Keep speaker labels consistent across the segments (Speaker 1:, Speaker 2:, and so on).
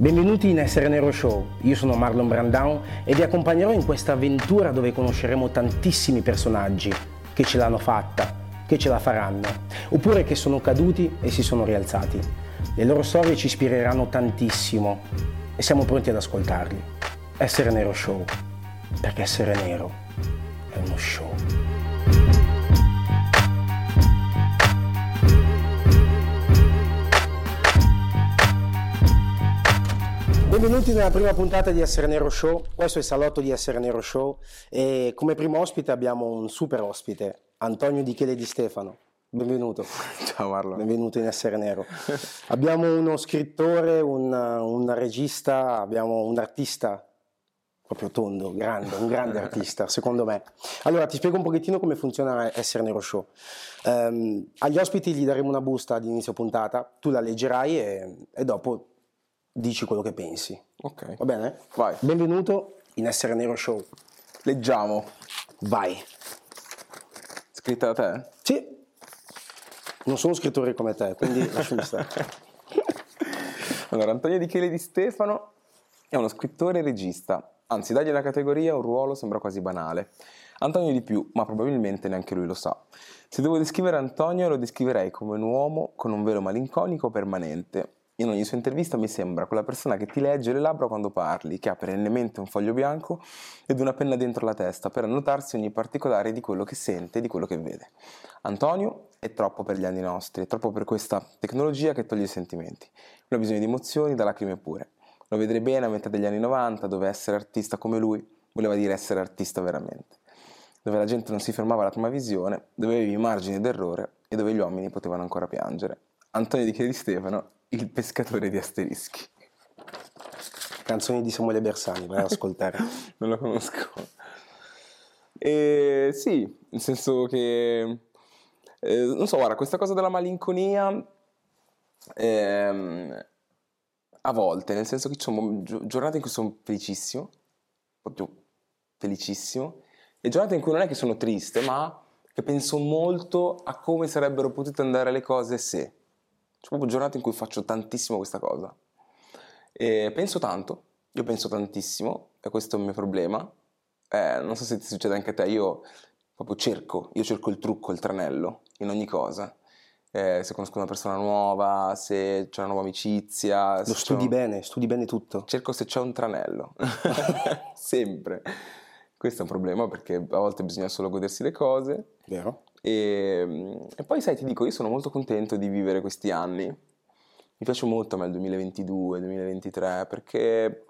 Speaker 1: Benvenuti in Essere Nero Show, io sono Marlon Brandão e vi accompagnerò in questa avventura dove conosceremo tantissimi personaggi che ce l'hanno fatta, che ce la faranno, oppure che sono caduti e si sono rialzati. Le loro storie ci ispireranno tantissimo e siamo pronti ad ascoltarli. Essere Nero Show, perché essere nero è uno show. Benvenuti nella prima puntata di Essere Nero Show, questo è il salotto di Essere Nero Show e come primo ospite abbiamo un super ospite, Antonio Di Chele Di Stefano. Benvenuto.
Speaker 2: Ciao Marlo.
Speaker 1: Benvenuto in Essere Nero. abbiamo uno scrittore, un, un regista, abbiamo un artista proprio tondo, grande, un grande artista, secondo me. Allora, ti spiego un pochettino come funziona Essere Nero Show. Um, agli ospiti gli daremo una busta ad inizio puntata, tu la leggerai e, e dopo dici quello che pensi.
Speaker 2: Ok.
Speaker 1: Va bene?
Speaker 2: Vai.
Speaker 1: Benvenuto in Essere Nero Show.
Speaker 2: Leggiamo.
Speaker 1: Vai.
Speaker 2: Scritta da te?
Speaker 1: Sì. Non sono scrittore come te, quindi lasciami stare.
Speaker 2: allora, Antonio Di Chele Di Stefano è uno scrittore e regista. Anzi, dargli una categoria, un ruolo sembra quasi banale. Antonio di più, ma probabilmente neanche lui lo sa. Se devo descrivere Antonio, lo descriverei come un uomo con un velo malinconico permanente, in ogni sua intervista mi sembra quella persona che ti legge le labbra quando parli, che ha perennemente un foglio bianco ed una penna dentro la testa per annotarsi ogni particolare di quello che sente e di quello che vede. Antonio è troppo per gli anni nostri, è troppo per questa tecnologia che toglie i sentimenti. Non ha bisogno di emozioni, da lacrime pure. Lo vedrei bene a metà degli anni 90, dove essere artista come lui voleva dire essere artista veramente. Dove la gente non si fermava alla prima visione, dove avevi margini d'errore e dove gli uomini potevano ancora piangere. Antonio Di Chiedi Stefano il pescatore di asterischi.
Speaker 1: Canzoni di Samuele Bersani, vai ad ascoltare.
Speaker 2: non lo conosco. E sì, nel senso che... Eh, non so, guarda, questa cosa della malinconia... Ehm, a volte, nel senso che ci sono giornate in cui sono felicissimo, proprio felicissimo, e giornate in cui non è che sono triste, ma che penso molto a come sarebbero potute andare le cose se. C'è proprio giornate in cui faccio tantissimo questa cosa. E penso tanto, io penso tantissimo, e questo è il mio problema. Eh, non so se ti succede anche a te, io proprio cerco, io cerco il trucco, il tranello in ogni cosa. Eh, se conosco una persona nuova, se c'è una nuova amicizia.
Speaker 1: Lo studi bene, studi bene tutto.
Speaker 2: Cerco se c'è un tranello, sempre. Questo è un problema perché a volte bisogna solo godersi le cose.
Speaker 1: Vero.
Speaker 2: E, ehm, e, poi sai, ti dico, io sono molto contento di vivere questi anni. Mi piace molto a me il 2022, 2023 perché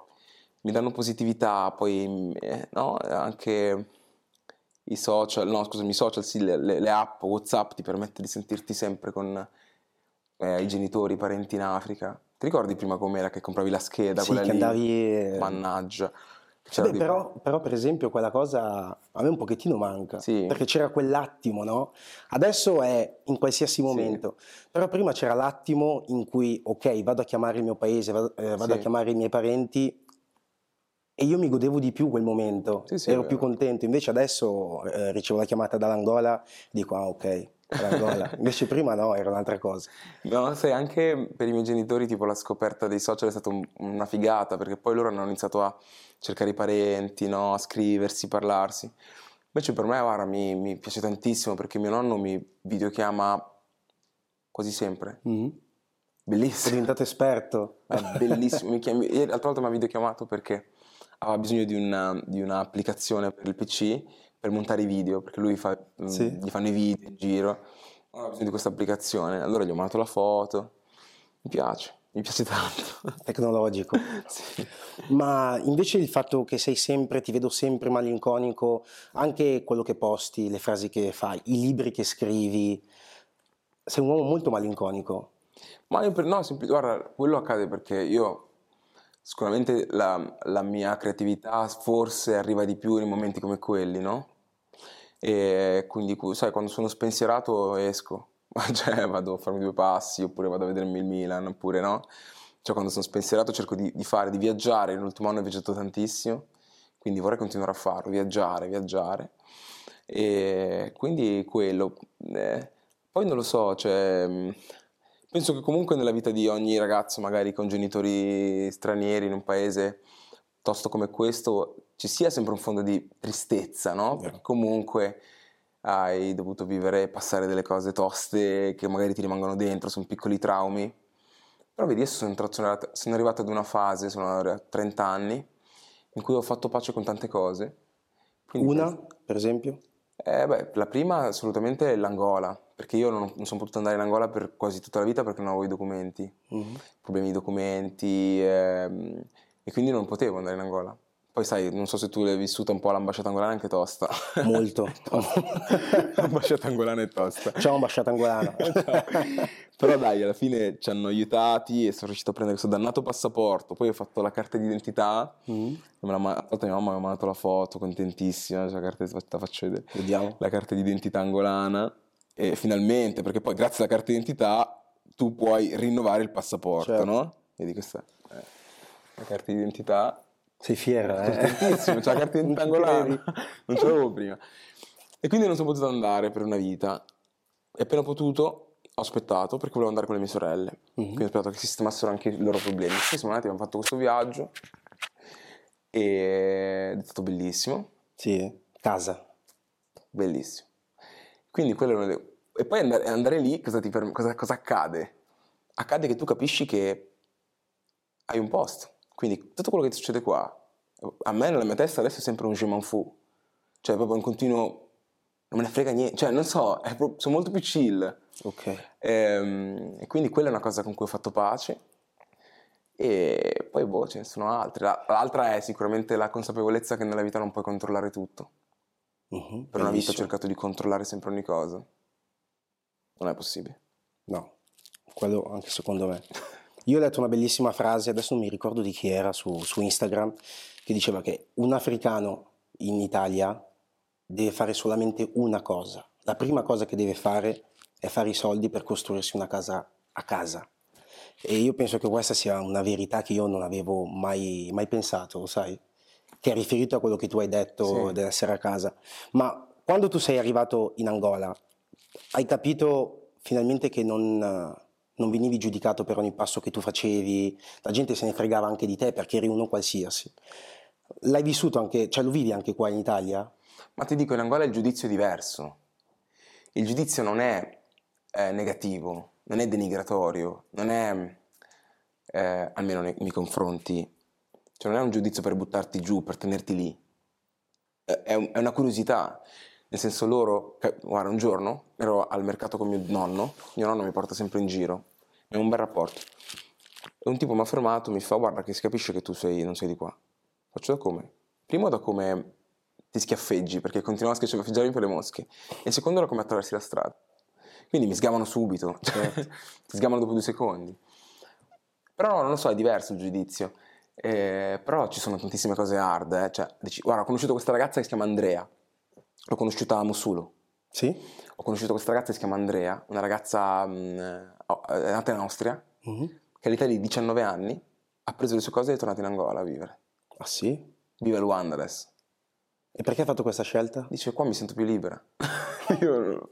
Speaker 2: mi danno positività, poi eh, no, anche i social, no scusami, i social, sì, le, le, app, Whatsapp ti permette di sentirti sempre con eh, i genitori, i parenti in Africa. Ti ricordi prima com'era che compravi la scheda?
Speaker 1: Sì, che
Speaker 2: lì?
Speaker 1: andavi...
Speaker 2: Mannaggia.
Speaker 1: Beh, però, però, per esempio, quella cosa a me un pochettino manca.
Speaker 2: Sì.
Speaker 1: Perché c'era quell'attimo, no? Adesso è in qualsiasi momento. Sì. Però prima c'era l'attimo in cui, ok, vado a chiamare il mio paese, vado, eh, vado sì. a chiamare i miei parenti. E io mi godevo di più quel momento, ero più contento. Invece adesso eh, ricevo la chiamata dall'Angola e dico, ah ok, Invece prima no, era un'altra cosa.
Speaker 2: No, sai, anche per i miei genitori tipo la scoperta dei social è stata un, una figata, perché poi loro hanno iniziato a cercare i parenti, no? a scriversi, parlarsi. Invece per me, guarda, mi, mi, piace tantissimo perché mio nonno mi videochiama quasi sempre.
Speaker 1: Mm-hmm.
Speaker 2: Bellissimo.
Speaker 1: Sei diventato esperto.
Speaker 2: È bellissimo. mi chiami... L'altra volta mi ha videochiamato perché aveva bisogno di, una, di un'applicazione per il PC per montare i video, perché lui fa, mm, sì. gli fanno i video in giro. Ho bisogno di questa applicazione. Allora gli ho mandato la foto. Mi piace. Mi piace tanto.
Speaker 1: Tecnologico.
Speaker 2: sì.
Speaker 1: Ma invece il fatto che sei sempre, ti vedo sempre malinconico, anche quello che posti, le frasi che fai, i libri che scrivi, sei un uomo molto malinconico.
Speaker 2: Ma io, no, sempl- guarda, quello accade perché io sicuramente la, la, mia creatività forse arriva di più in momenti come quelli, no? E quindi, sai, quando sono spensierato esco. Cioè vado a farmi due passi oppure vado a vedermi il Milan oppure no. Cioè quando sono spensierato cerco di, di fare, di viaggiare. Nell'ultimo anno ho viaggiato tantissimo quindi vorrei continuare a farlo, viaggiare, viaggiare. E quindi quello eh, poi non lo so, cioè Penso che comunque nella vita di ogni ragazzo, magari con genitori stranieri in un paese tosto come questo, ci sia sempre un fondo di tristezza, no? Perché comunque hai dovuto vivere e passare delle cose toste che magari ti rimangono dentro, sono piccoli traumi. Però vedi, adesso sono, entrato, sono arrivato ad una fase, sono a 30 anni, in cui ho fatto pace con tante cose.
Speaker 1: Quindi una, penso, per esempio?
Speaker 2: Eh, beh, la prima assolutamente è l'Angola, perché io non, non, sono potuto andare in Angola per quasi tutta la vita perché non avevo i documenti, mm-hmm. problemi di documenti, ehm, e quindi non potevo andare in Angola. Poi sai, non so se tu l'hai vissuta un po' l'ambasciata angolana, anche tosta.
Speaker 1: Molto.
Speaker 2: l'ambasciata angolana è tosta.
Speaker 1: Ciao ambasciata angolana.
Speaker 2: Però dai, alla fine ci hanno aiutati e sono riuscito a prendere questo dannato passaporto. Poi ho fatto la carta d'identità. Mm. Me la, mia mamma mi ha mandato la foto, contentissima. Cioè, la, carta, la faccio vedere.
Speaker 1: Vediamo.
Speaker 2: La carta d'identità angolana. E finalmente, perché poi grazie alla carta d'identità tu puoi rinnovare il passaporto, certo. no? Vedi questa è la carta d'identità
Speaker 1: sei fiera, eh?
Speaker 2: Tantissimo, c'è la carta in angolana, non ce l'avevo prima. E quindi non sono potuto andare per una vita. E appena potuto ho aspettato perché volevo andare con le mie sorelle. Mm-hmm. Quindi ho aspettato che sistemassero anche i loro problemi. Poi siamo andati, abbiamo fatto questo viaggio e è stato bellissimo.
Speaker 1: Sì, casa.
Speaker 2: Bellissimo. Quindi quello erano le... E poi andare, andare lì, cosa, ti, cosa, cosa accade? Accade che tu capisci che hai un posto quindi tutto quello che succede qua, a me nella mia testa adesso è sempre un je m'en fous. Cioè proprio un continuo, non me ne frega niente, cioè non so, proprio, sono molto più chill.
Speaker 1: Ok.
Speaker 2: E, ehm, e, quindi quella è una cosa con cui ho fatto pace. E poi boh, ce ne sono altre. L'altra è sicuramente la consapevolezza che nella vita non puoi controllare tutto. Uh-huh, per una vita ho cercato di controllare sempre ogni cosa. Non è possibile.
Speaker 1: No, quello anche secondo me. Io ho letto una bellissima frase, adesso non mi ricordo di chi era, su, su Instagram, che diceva che un africano in Italia deve fare solamente una cosa. La prima cosa che deve fare è fare i soldi per costruirsi una casa a casa. E io penso che questa sia una verità che io non avevo mai, mai pensato, sai? Che è riferito a quello che tu hai detto sì. dell'essere a casa. Ma quando tu sei arrivato in Angola, hai capito finalmente che non non venivi giudicato per ogni passo che tu facevi, la gente se ne fregava anche di te perché eri uno qualsiasi. L'hai vissuto anche, cioè lo vivi anche qua in Italia?
Speaker 2: Ma ti dico, in Angola il giudizio è diverso. Il giudizio non è eh, negativo, non è denigratorio, non è, eh, almeno nei miei confronti, cioè non è un giudizio per buttarti giù, per tenerti lì. È, è una curiosità. Nel senso loro, guarda, un giorno ero al mercato con mio nonno, mio nonno mi porta sempre in giro, abbiamo un bel rapporto. E un tipo mi ha fermato, mi fa, guarda che si capisce che tu sei, non sei di qua. Faccio da come? Primo da come ti schiaffeggi, perché continuano a schiaffeggiarmi per le mosche. E secondo da come attraversi la strada. Quindi mi sgamano subito, cioè, ti sgamano dopo due secondi. Però non lo so, è diverso il giudizio. Eh, però ci sono tantissime cose hard. Eh. Cioè, dici, guarda, ho conosciuto questa ragazza che si chiama Andrea L'ho conosciuta a Mosulo.
Speaker 1: Sì?
Speaker 2: Ho conosciuto questa ragazza che si chiama Andrea, una ragazza mh, è nata in Austria, uh-huh. che all'età di 19 anni ha preso le sue cose e è tornata in Angola a vivere.
Speaker 1: Ah sì?
Speaker 2: Vive a Luanda adesso.
Speaker 1: E perché ha fatto questa scelta?
Speaker 2: Dice, qua mi sento più libera. io,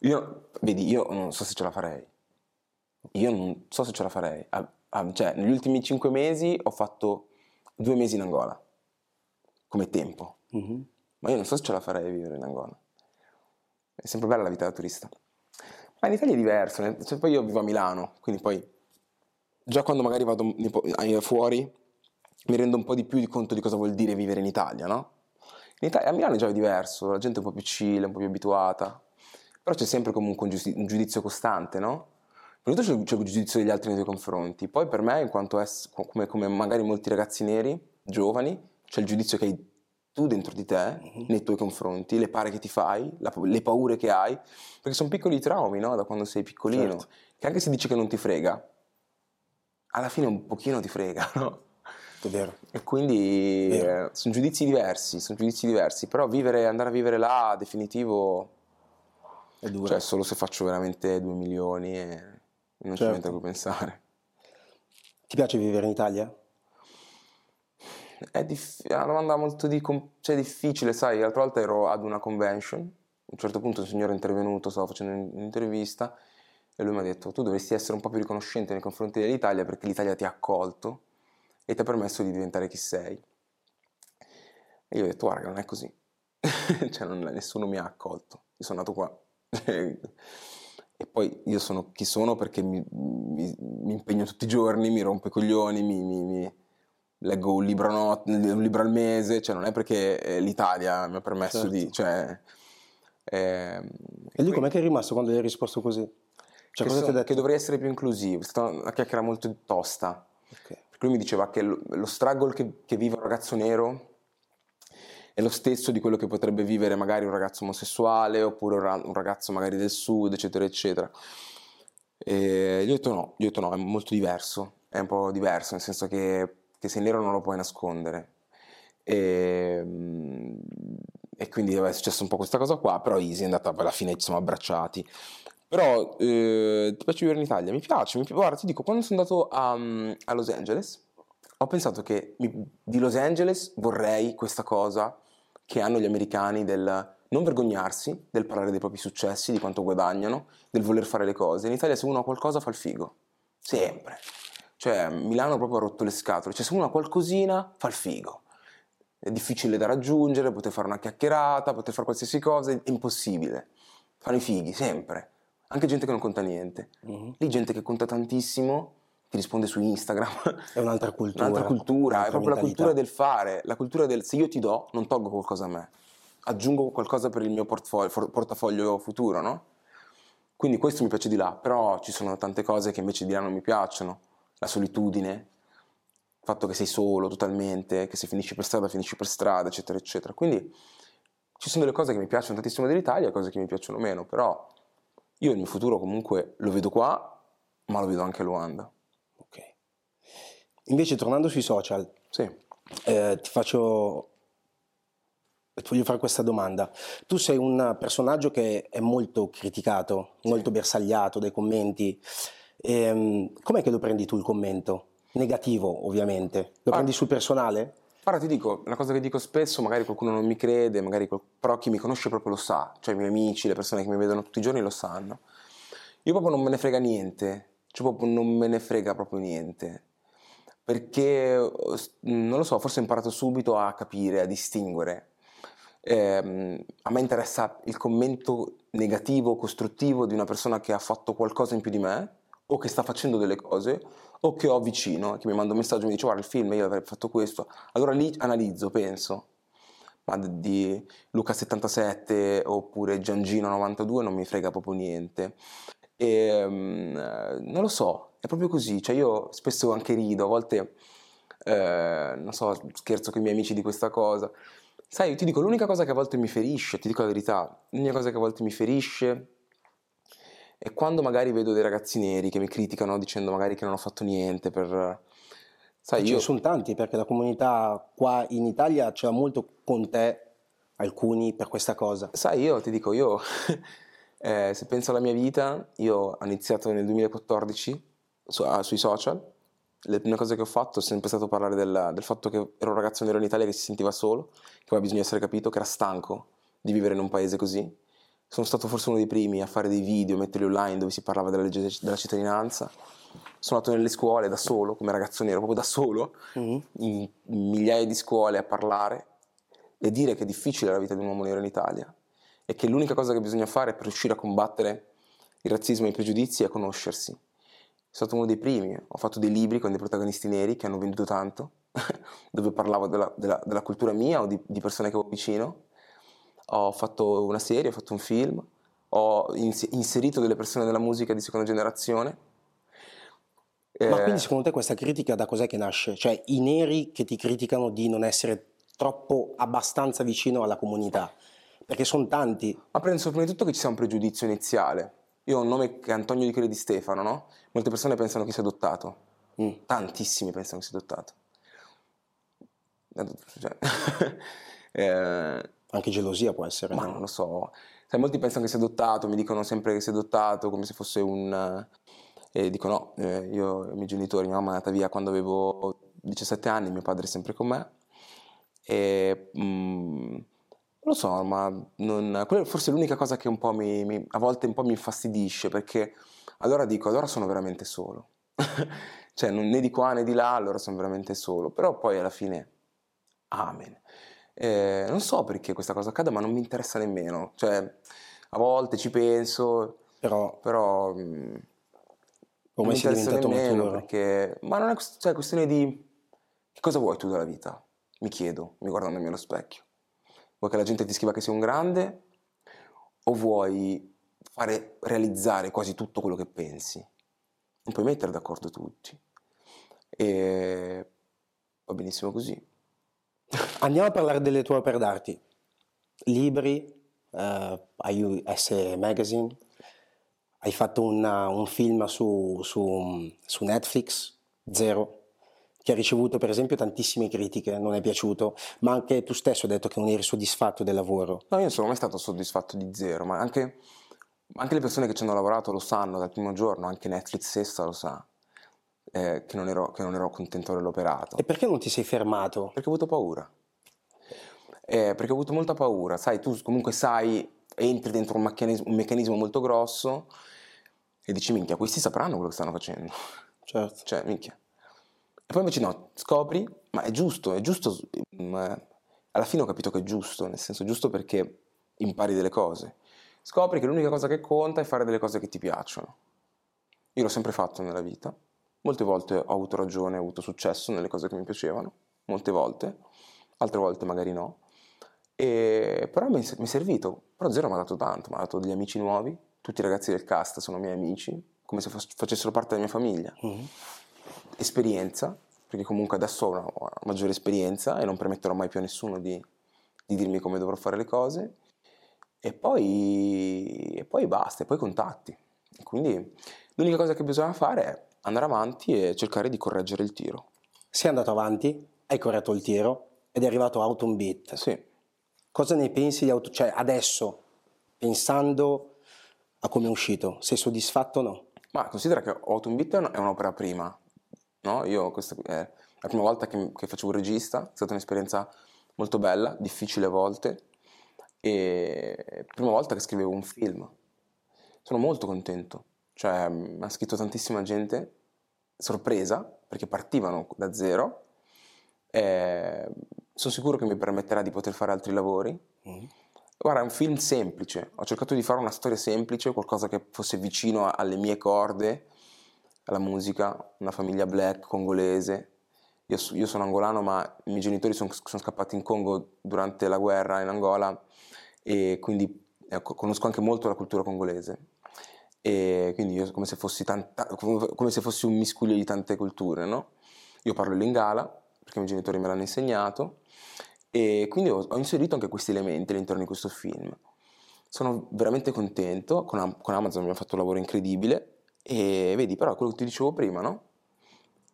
Speaker 2: io, vedi, io non so se ce la farei. Io non so se ce la farei. Ah, ah, cioè, negli ultimi 5 mesi ho fatto due mesi in Angola, come tempo. Uh-huh ma io non so se ce la farei a vivere in Angola. È sempre bella la vita da turista. Ma in Italia è diverso, cioè, poi io vivo a Milano, quindi poi già quando magari vado fuori mi rendo un po' di più di conto di cosa vuol dire vivere in Italia, no? In Italia, a Milano è già diverso, la gente è un po' più chill, un po' più abituata, però c'è sempre comunque un, giudiz- un giudizio costante, no? Prima di tutto c'è il giudizio degli altri nei tuoi confronti, poi per me, in quanto es- come, come magari molti ragazzi neri, giovani, c'è il giudizio che hai tu dentro di te, mm-hmm. nei tuoi confronti, le pare che ti fai, la, le paure che hai, perché sono piccoli traumi, no? Da quando sei piccolino, certo. che anche se dici che non ti frega, alla fine un pochino ti frega, no?
Speaker 1: È vero.
Speaker 2: E quindi eh, sono giudizi diversi, sono giudizi diversi, però vivere, andare a vivere là, definitivo, è duro. Cioè, solo se faccio veramente 2 milioni e non certo. ci metto a pensare.
Speaker 1: Ti piace vivere in Italia?
Speaker 2: È, diff- è una domanda molto di com- cioè, difficile, sai, l'altra volta ero ad una convention, a un certo punto il signore è intervenuto, stavo facendo un'intervista, e E lui mi ha detto, tu dovresti essere un po' più riconoscente nei confronti dell'Italia perché l'Italia ti ha accolto e ti ha permesso di diventare chi sei. E io ho detto, guarda, non è così. cioè, non, nessuno mi ha accolto. Io sono nato qua. e poi io sono chi sono perché mi, mi, mi, impegno tutti i giorni, mi rompo i coglioni, mi, mi leggo un libro, not, un libro, al mese, cioè non è perché eh, l'Italia mi ha permesso certo. di... Cioè,
Speaker 1: eh, e lui com'è che è rimasto quando gli hai risposto così?
Speaker 2: Cioè, che, so, che, dovrei essere più inclusivo, è stata una chiacchiera molto tosta. Okay. Perché lui mi diceva che lo, lo struggle che, che vive un ragazzo nero è lo stesso di quello che potrebbe vivere magari un ragazzo omosessuale oppure un ragazzo magari del sud, eccetera, eccetera. E gli ho detto no, gli ho detto no, è molto diverso, è un po' diverso, nel senso che, che sei nero non lo puoi nascondere. E, e quindi è successa un po' questa cosa qua, però Easy è andata, alla fine ci siamo abbracciati. Però eh, ti piace vivere in Italia? Mi piace, mi piace. Guarda, ti dico, quando sono andato a, a Los Angeles, ho pensato che di Los Angeles vorrei questa cosa che hanno gli americani del non vergognarsi, del parlare dei propri successi, di quanto guadagnano, del voler fare le cose. In Italia se uno ha qualcosa fa il figo, sempre. Cioè Milano proprio ha rotto le scatole, cioè se uno ha qualcosina fa il figo. È difficile da raggiungere, poter fare una chiacchierata, poter fare qualsiasi cosa, è impossibile. Fanno i fighi, sempre. Anche gente che non conta niente. Uh-huh. Lì gente che conta tantissimo ti risponde su Instagram.
Speaker 1: È un'altra cultura.
Speaker 2: Un'altra cultura, un'altra è proprio mentalità. la cultura del fare, la cultura del se io ti do, non tolgo qualcosa a me, aggiungo qualcosa per il mio portfolio, portafoglio futuro, no? Quindi questo mi piace di là, però ci sono tante cose che invece di là non mi piacciono. La solitudine, il fatto che sei solo totalmente, che se finisci per strada finisci per strada, eccetera, eccetera. Quindi ci sono delle cose che mi piacciono tantissimo dell'Italia e cose che mi piacciono meno, però io il mio futuro comunque lo vedo qua, ma lo vedo anche a Luanda.
Speaker 1: Invece tornando sui social,
Speaker 2: sì.
Speaker 1: eh, ti faccio ti voglio fare questa domanda. Tu sei un personaggio che è molto criticato, molto bersagliato dai commenti. Ehm, com'è che lo prendi tu il commento? Negativo, ovviamente. Lo ah. prendi sul personale?
Speaker 2: Guarda, ti dico, una cosa che dico spesso, magari qualcuno non mi crede, magari, però chi mi conosce proprio lo sa, cioè i miei amici, le persone che mi vedono tutti i giorni lo sanno. Io proprio non me ne frega niente, cioè proprio non me ne frega proprio niente perché non lo so, forse ho imparato subito a capire, a distinguere. Eh, a me interessa il commento negativo, costruttivo di una persona che ha fatto qualcosa in più di me o che sta facendo delle cose o che ho vicino, che mi manda un messaggio e mi dice guarda il film io avrei fatto questo. Allora lì analizzo, penso, ma di Luca 77 oppure Giangino 92 non mi frega proprio niente. E, um, non lo so, è proprio così, cioè io spesso anche rido, a volte, eh, non so, scherzo con i miei amici di questa cosa. Sai, ti dico, l'unica cosa che a volte mi ferisce, ti dico la verità, l'unica cosa che a volte mi ferisce è quando magari vedo dei ragazzi neri che mi criticano dicendo magari che non ho fatto niente per...
Speaker 1: Sai, Ce io... ne sono tanti perché la comunità qua in Italia ce l'ha molto con te, alcuni, per questa cosa.
Speaker 2: Sai, io ti dico, io... eh, se penso alla mia vita, io ho iniziato nel 2014 su, uh, sui social. Le prime cose che ho fatto è sempre stato parlare del, del, fatto che ero un ragazzo nero in Italia che si sentiva solo, che aveva bisogno di essere capito, che era stanco di vivere in un paese così. Sono stato forse uno dei primi a fare dei video, metterli online dove si parlava della legge della cittadinanza. Sono andato nelle scuole da solo, come ragazzo nero, proprio da solo, mm-hmm. in migliaia di scuole a parlare e dire che è difficile la vita di un uomo nero in Italia e che l'unica cosa che bisogna fare per riuscire a combattere il razzismo e i pregiudizi è conoscersi stato uno dei primi, ho fatto dei libri con dei protagonisti neri che hanno venduto tanto, dove parlavo della, della, della, cultura mia o di, di, persone che ho vicino, ho fatto una serie, ho fatto un film, ho inserito delle persone della musica di seconda generazione.
Speaker 1: Ma eh, quindi secondo te questa critica da cos'è che nasce? Cioè i neri che ti criticano di non essere troppo abbastanza vicino alla comunità? Perché sono tanti.
Speaker 2: Ma penso prima di tutto che ci sia un pregiudizio iniziale io ho un nome che è Antonio Di Credi di Stefano, no? Molte persone pensano che sia adottato. Mm. Tantissimi pensano che sia adottato.
Speaker 1: Cioè, eh, Anche gelosia può essere.
Speaker 2: Ma no? non lo so. Sai, molti pensano che sia adottato, mi dicono sempre che sia adottato come se fosse un... E dico no, eh, io i miei genitori, mia mamma è andata via quando avevo 17 anni, mio padre è sempre con me. E, mm, lo so, ma non, quella è forse l'unica cosa che un po' mi, mi, a volte un po' mi infastidisce, perché allora dico, allora sono veramente solo. cioè, non, né di qua né di là, allora sono veramente solo. Però poi alla fine, amen. Eh, non so perché questa cosa accada, ma non mi interessa nemmeno. Cioè, a volte ci penso, però, però mm,
Speaker 1: come sei diventato nemmeno maturo?
Speaker 2: Perché, ma non è cioè, questione di che cosa vuoi tu dalla vita? Mi chiedo, mi guardandomi allo specchio. Vuoi che la gente ti scriva che sei un grande o vuoi fare realizzare quasi tutto quello che pensi? Non puoi mettere d'accordo tutti. E va benissimo così.
Speaker 1: Andiamo a parlare delle tue opere d'arte. Libri, uh, hai S Magazine, hai fatto una, un film su, su, su, Netflix, Zero, che ha ricevuto per esempio tantissime critiche, non è piaciuto, ma anche tu stesso hai detto che non eri soddisfatto del lavoro.
Speaker 2: No, io non sono mai stato soddisfatto di Zero, ma anche, anche le persone che ci hanno lavorato lo sanno dal primo giorno, anche Netflix stessa lo sa. Eh, che, non ero, che non ero contento dell'operato.
Speaker 1: E perché non ti sei fermato?
Speaker 2: Perché ho avuto paura eh, perché ho avuto molta paura, sai, tu comunque sai, entri dentro un meccanismo, un meccanismo molto grosso e dici, minchia, questi sapranno quello che stanno facendo.
Speaker 1: Certo.
Speaker 2: Cioè, minchia. E poi invece no, scopri, ma è giusto, è giusto, ma alla fine ho capito che è giusto, nel senso giusto perché impari delle cose. Scopri che l'unica cosa che conta è fare delle cose che ti piacciono. Io l'ho sempre fatto nella vita, molte volte ho avuto ragione, ho avuto successo nelle cose che mi piacevano, molte volte, altre volte magari no. E, però mi, è servito, però Zero mi ha dato tanto, mi ha dato degli amici nuovi, tutti i ragazzi del cast sono miei amici, come se facessero parte della mia famiglia. Mm-hmm. Esperienza, perché comunque adesso ho una, una, maggiore esperienza e non permetterò mai più a nessuno di, di dirmi come dovrò fare le cose. E poi, e poi basta, e poi contatti. quindi l'unica cosa che bisogna fare è andare avanti e cercare di correggere il tiro.
Speaker 1: Sei andato avanti, hai corretto il tiro ed è arrivato Autumn Beat.
Speaker 2: Sì.
Speaker 1: Cosa ne pensi di auto... Cioè, adesso, pensando a come è uscito, sei soddisfatto o no?
Speaker 2: Ma considera che Autumn Beat è un'opera prima, no? Io questa è la prima volta che, che facevo un regista, è stata un'esperienza molto bella, difficile a volte, e prima volta che scrivevo un film. Sono molto contento, cioè mi ha scritto tantissima gente, sorpresa, perché partivano da zero, eh, sono sicuro che mi permetterà di poter fare altri lavori. Mm. Guarda, è un film semplice, ho cercato di fare una storia semplice, qualcosa che fosse vicino alle mie corde, alla musica, una famiglia black congolese. Io, io sono angolano, ma i miei genitori sono, sono, scappati in Congo durante la guerra in Angola e quindi eh, conosco anche molto la cultura congolese. E quindi io come se fossi, tanta, come se fossi un miscuglio di tante culture, no? Io parlo l'ingala, perché i miei genitori me l'hanno insegnato, e quindi ho, ho, inserito anche questi elementi all'interno di questo film. Sono veramente contento, con, con Amazon abbiamo fatto un lavoro incredibile e vedi però quello che ti dicevo prima, no?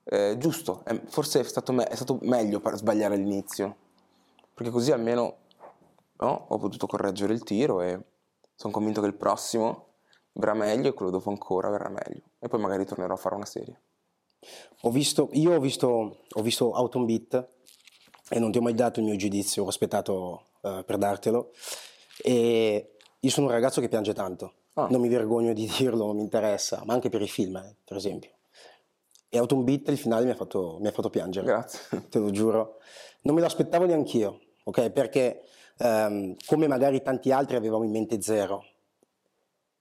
Speaker 2: Eh, giusto, eh, forse è stato, me- è stato meglio sbagliare all'inizio, perché così almeno no, ho potuto correggere il tiro e sono convinto che il prossimo verrà meglio e quello dopo ancora verrà meglio. E poi magari tornerò a fare una serie.
Speaker 1: Ho visto, io ho visto, ho visto Autumn Beat e non ti ho mai dato il mio giudizio, ho aspettato uh, per dartelo. E io sono un ragazzo che piange tanto, ah. non mi vergogno di dirlo, non mi interessa, ma anche per i film, eh, per esempio. E Autumn Beat, il finale, mi ha fatto, mi ha fatto piangere.
Speaker 2: Grazie.
Speaker 1: Te lo giuro. Non me lo aspettavo neanch'io, ok? Perché um, come magari tanti altri avevamo in mente zero,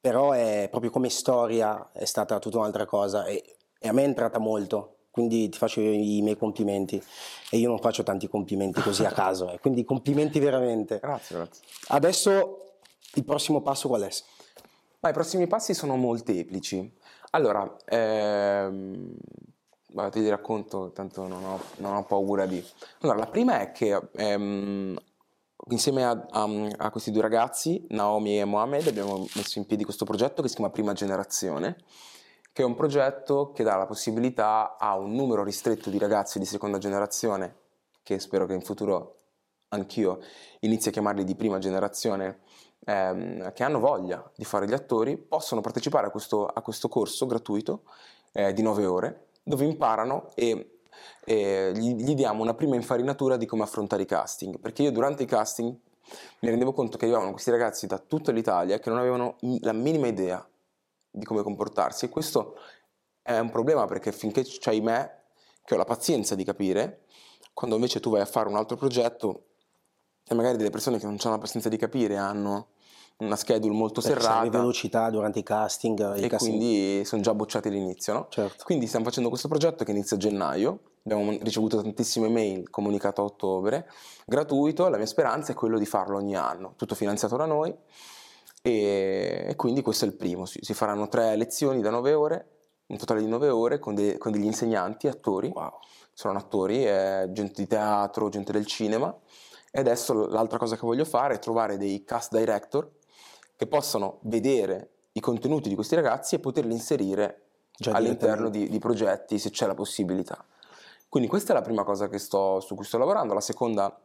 Speaker 1: però è proprio come storia è stata tutta un'altra cosa e, e a me è entrata molto quindi ti faccio i miei complimenti e io non faccio tanti complimenti così a caso, eh. quindi complimenti veramente.
Speaker 2: Grazie, grazie.
Speaker 1: Adesso il prossimo passo qual è?
Speaker 2: Ma I prossimi passi sono molteplici. Allora, ehm, te li racconto, tanto non ho, non ho, paura di... Allora, la prima è che ehm, insieme a, a, a, questi due ragazzi, Naomi e Mohamed, abbiamo messo in piedi questo progetto che si chiama Prima Generazione, che è un progetto che dà la possibilità a un numero ristretto di ragazzi di seconda generazione, che spero che in futuro anch'io inizi a chiamarli di prima generazione, ehm, che hanno voglia di fare gli attori, possono partecipare a questo, a questo corso gratuito eh, di 9 ore, dove imparano e, e gli, gli diamo una prima infarinatura di come affrontare i casting, perché io durante i casting mi rendevo conto che arrivavano questi ragazzi da tutta l'Italia che non avevano la minima idea di come comportarsi. E questo è un problema perché finché c'hai me, che ho la pazienza di capire, quando invece tu vai a fare un altro progetto e magari delle persone che non hanno la pazienza di capire hanno una schedule molto
Speaker 1: Perché
Speaker 2: serrata.
Speaker 1: velocità durante i casting.
Speaker 2: E
Speaker 1: casting...
Speaker 2: quindi sono già bocciati all'inizio, no?
Speaker 1: Certo.
Speaker 2: Quindi stiamo facendo questo progetto che inizia a gennaio, abbiamo ricevuto tantissime mail, comunicato a ottobre, gratuito, la mia speranza è quello di farlo ogni anno, tutto finanziato da noi e, e quindi questo è il primo, si, si, faranno tre lezioni da nove ore, un totale di nove ore con, de, con degli insegnanti, attori,
Speaker 1: wow.
Speaker 2: sono attori, eh, gente di teatro, gente del cinema e adesso l'altra cosa che voglio fare è trovare dei cast director che possano vedere i contenuti di questi ragazzi e poterli inserire Già all'interno di, di, progetti se c'è la possibilità. Quindi questa è la prima cosa sto, su cui sto lavorando, la seconda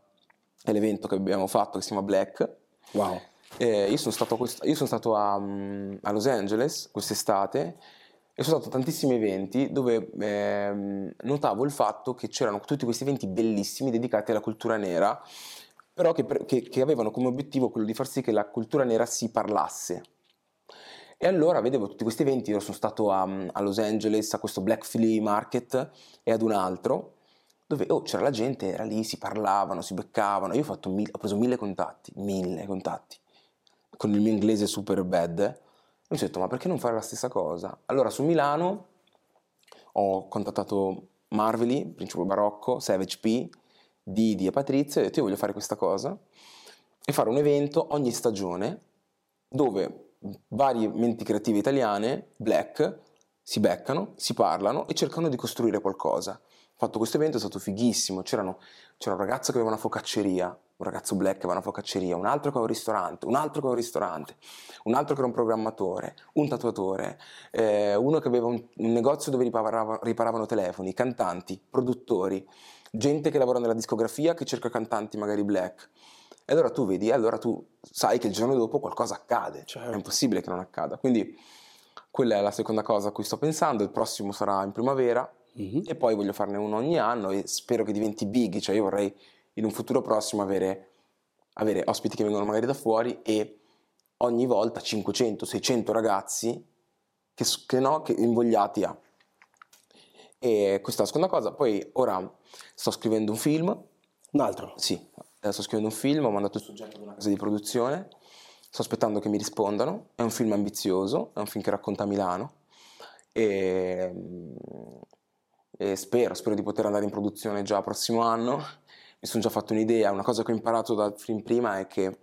Speaker 2: è l'evento che abbiamo fatto che si chiama Black.
Speaker 1: Wow.
Speaker 2: Eh, io sono stato, io sono stato a, a, Los Angeles quest'estate e sono stato a tantissimi eventi dove eh, notavo il fatto che c'erano tutti questi eventi bellissimi dedicati alla cultura nera però che, che, che avevano come obiettivo quello di far sì che la cultura nera si parlasse. E allora vedevo tutti questi eventi, io sono stato a, a, Los Angeles, a questo Black Flea Market e ad un altro, dove oh, c'era la gente, era lì, si parlavano, si beccavano. Io ho, mille, ho, preso mille contatti, mille contatti, con il mio inglese super bad. E mi sono detto, ma perché non fare la stessa cosa? Allora su Milano ho contattato Marvely, Principe Barocco, Savage P, Didi e Patrizia e ho detto io voglio fare questa cosa e fare un evento ogni stagione dove varie menti creative italiane, black, si beccano, si parlano e cercano di costruire qualcosa. Ho fatto questo evento, è stato fighissimo, C'erano, c'era un ragazzo che aveva una focacceria, un ragazzo black che aveva una focacceria, un altro che aveva un ristorante, un altro che aveva un ristorante, un altro che era un programmatore, un tatuatore, eh, uno che aveva un, un negozio dove riparavano, riparavano telefoni, cantanti, produttori, gente che lavora nella discografia che cerca cantanti magari black. E allora tu vedi, allora tu sai che il giorno dopo qualcosa accade, certo. è impossibile che non accada. Quindi quella è la seconda cosa a cui sto pensando, il prossimo sarà in primavera mm-hmm. e poi voglio farne uno ogni anno e spero che diventi big, cioè io vorrei in un futuro prossimo avere, avere ospiti che vengono magari da fuori e ogni volta 500-600 ragazzi che, che, no, che invogliati a. E questa è la seconda cosa. Poi ora sto scrivendo un film.
Speaker 1: Un altro?
Speaker 2: Sì, sto scrivendo un film, ho mandato il soggetto ad una casa di produzione, sto aspettando che mi rispondano. È un film ambizioso, è un film che racconta Milano e, e spero, spero di poter andare in produzione già prossimo anno. Mi sono già fatto un'idea, una cosa che ho imparato dal film prima è che